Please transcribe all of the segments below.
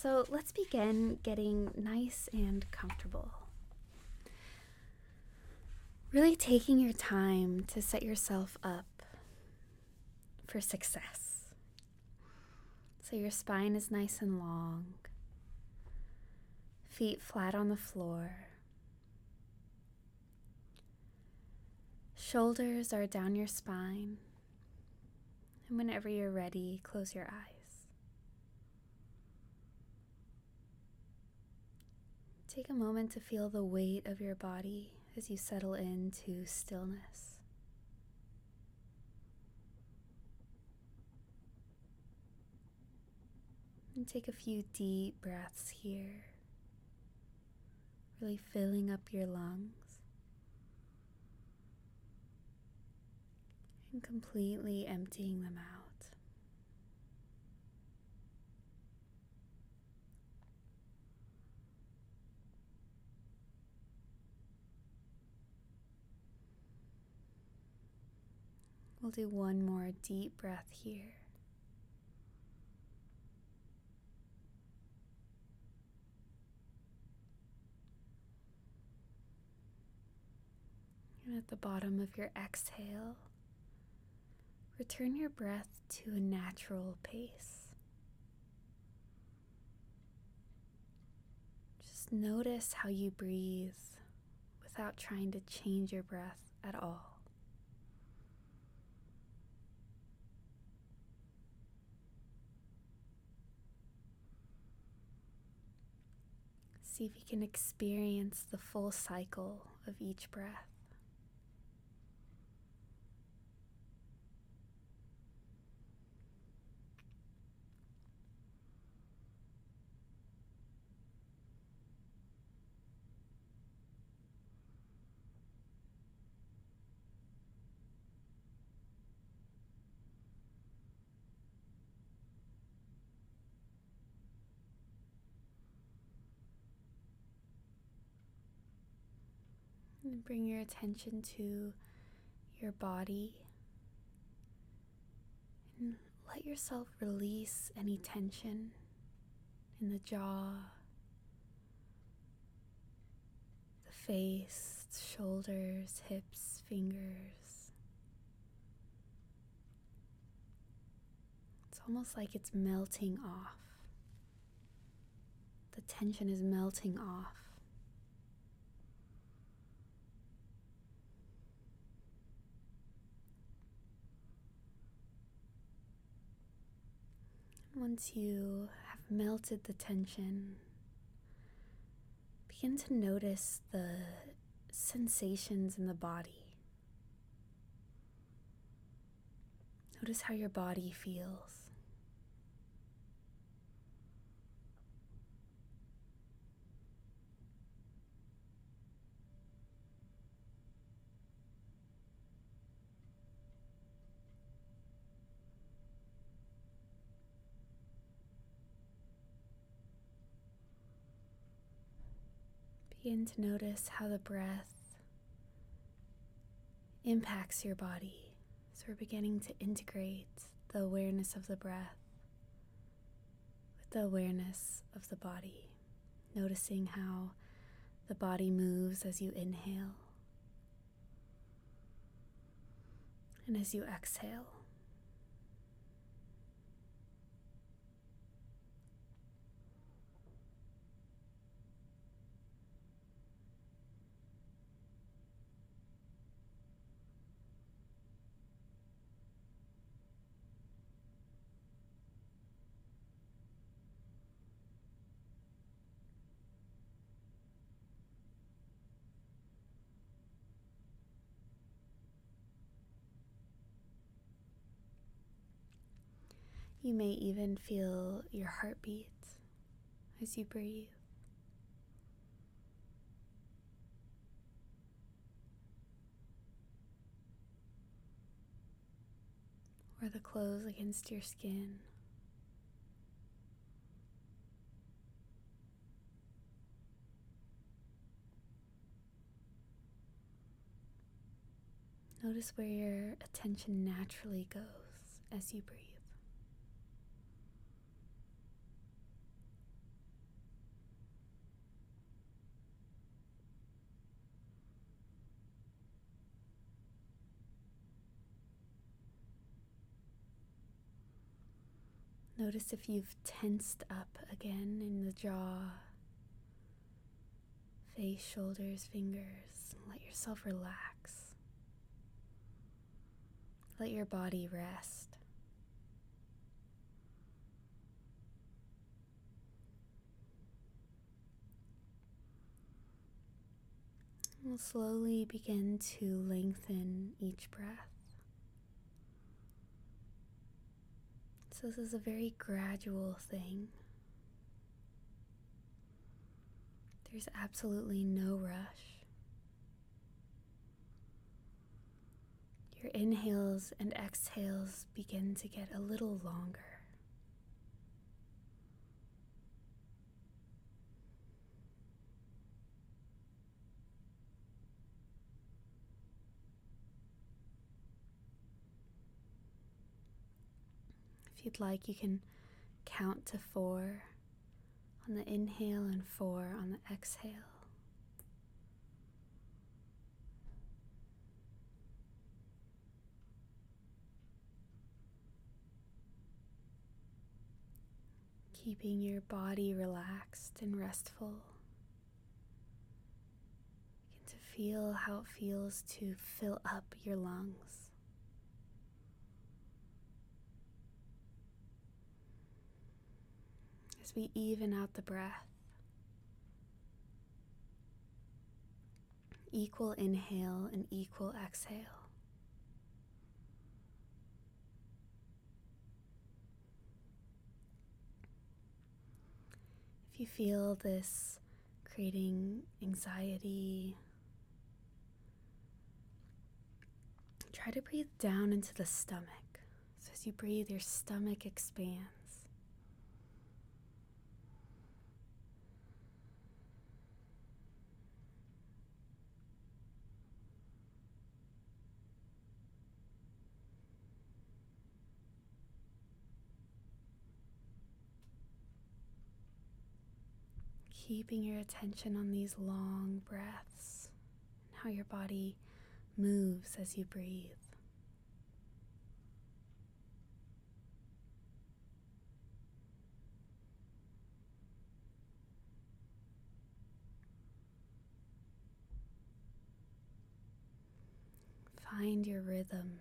So let's begin getting nice and comfortable. Really taking your time to set yourself up for success. So your spine is nice and long, feet flat on the floor, shoulders are down your spine. And whenever you're ready, close your eyes. Take a moment to feel the weight of your body as you settle into stillness. And take a few deep breaths here, really filling up your lungs and completely emptying them out. We'll do one more deep breath here. And at the bottom of your exhale, return your breath to a natural pace. Just notice how you breathe without trying to change your breath at all. See if you can experience the full cycle of each breath. And bring your attention to your body and let yourself release any tension in the jaw, the face, shoulders, hips, fingers. It's almost like it's melting off. The tension is melting off. Once you have melted the tension, begin to notice the sensations in the body. Notice how your body feels. Begin to notice how the breath impacts your body. So we're beginning to integrate the awareness of the breath with the awareness of the body, noticing how the body moves as you inhale and as you exhale. You may even feel your heartbeat as you breathe. Or the clothes against your skin. Notice where your attention naturally goes as you breathe. Notice if you've tensed up again in the jaw, face, shoulders, fingers. Let yourself relax. Let your body rest. We'll slowly begin to lengthen each breath. So, this is a very gradual thing. There's absolutely no rush. Your inhales and exhales begin to get a little longer. If you'd like, you can count to four on the inhale and four on the exhale. Keeping your body relaxed and restful. Begin to feel how it feels to fill up your lungs. As we even out the breath. Equal inhale and equal exhale. If you feel this creating anxiety, try to breathe down into the stomach. So as you breathe, your stomach expands. Keeping your attention on these long breaths and how your body moves as you breathe. Find your rhythm.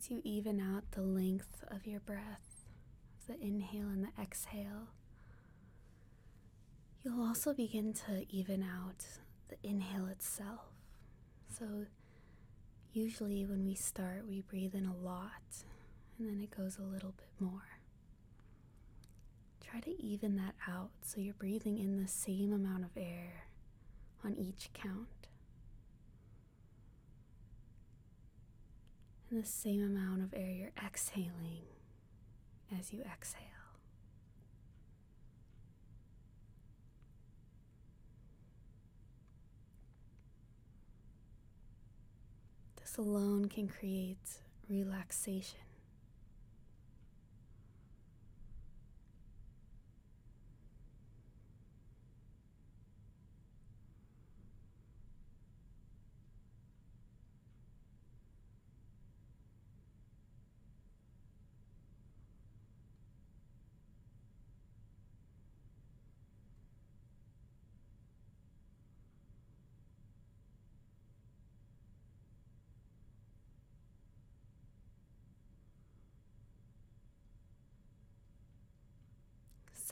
Once you even out the length of your breath, the inhale and the exhale, you'll also begin to even out the inhale itself. So, usually when we start, we breathe in a lot and then it goes a little bit more. Try to even that out so you're breathing in the same amount of air on each count. And the same amount of air you're exhaling as you exhale. This alone can create relaxation.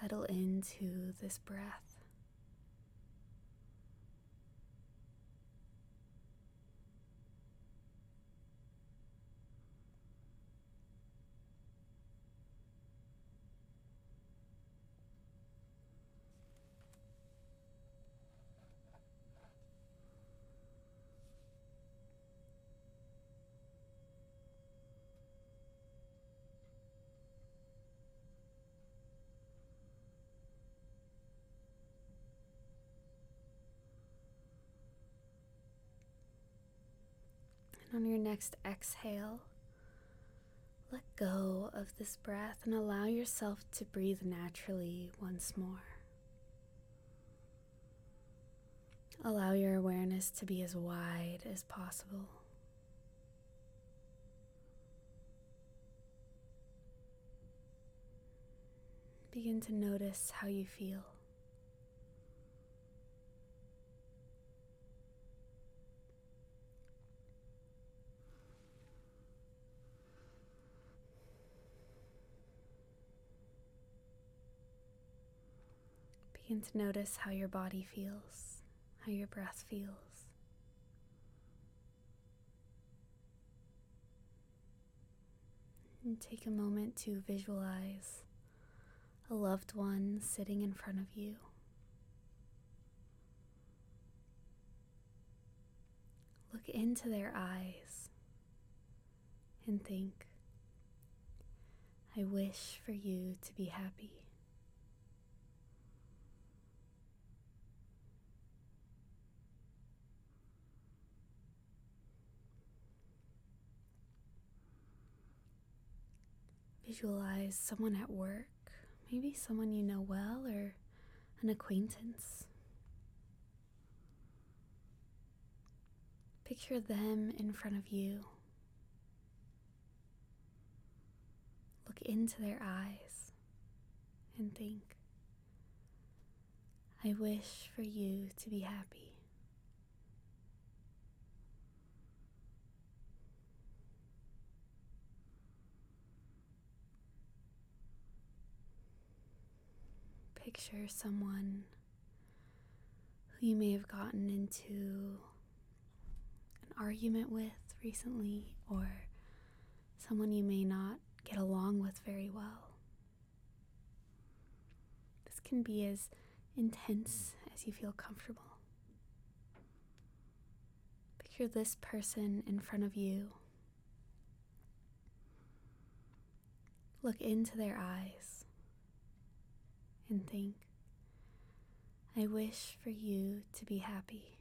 Settle into this breath. And on your next exhale, let go of this breath and allow yourself to breathe naturally once more. Allow your awareness to be as wide as possible. Begin to notice how you feel. Begin to notice how your body feels, how your breath feels. And take a moment to visualize a loved one sitting in front of you. Look into their eyes and think, I wish for you to be happy. Visualize someone at work, maybe someone you know well or an acquaintance. Picture them in front of you. Look into their eyes and think, I wish for you to be happy. Picture someone who you may have gotten into an argument with recently, or someone you may not get along with very well. This can be as intense as you feel comfortable. Picture this person in front of you. Look into their eyes and think, I wish for you to be happy.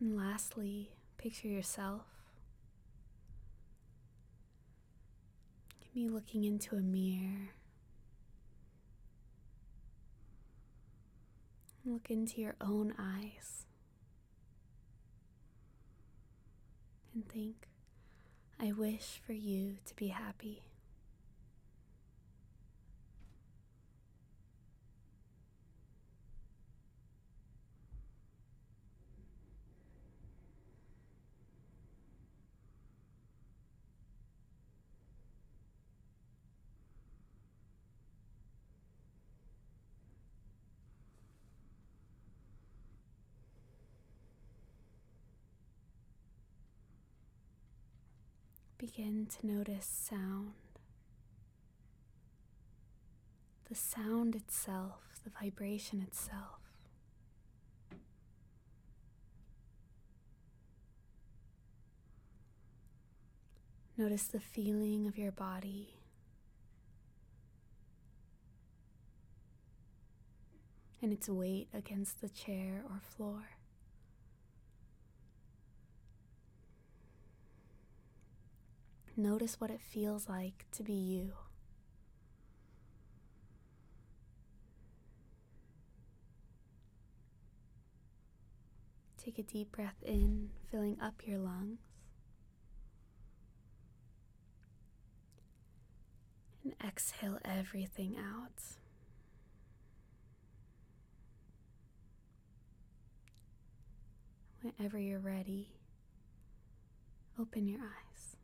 And lastly, picture yourself. Me looking into a mirror. Look into your own eyes. And think, I wish for you to be happy. Begin to notice sound. The sound itself, the vibration itself. Notice the feeling of your body. And its weight against the chair or floor. Notice what it feels like to be you. Take a deep breath in, filling up your lungs. And exhale everything out. Whenever you're ready, open your eyes.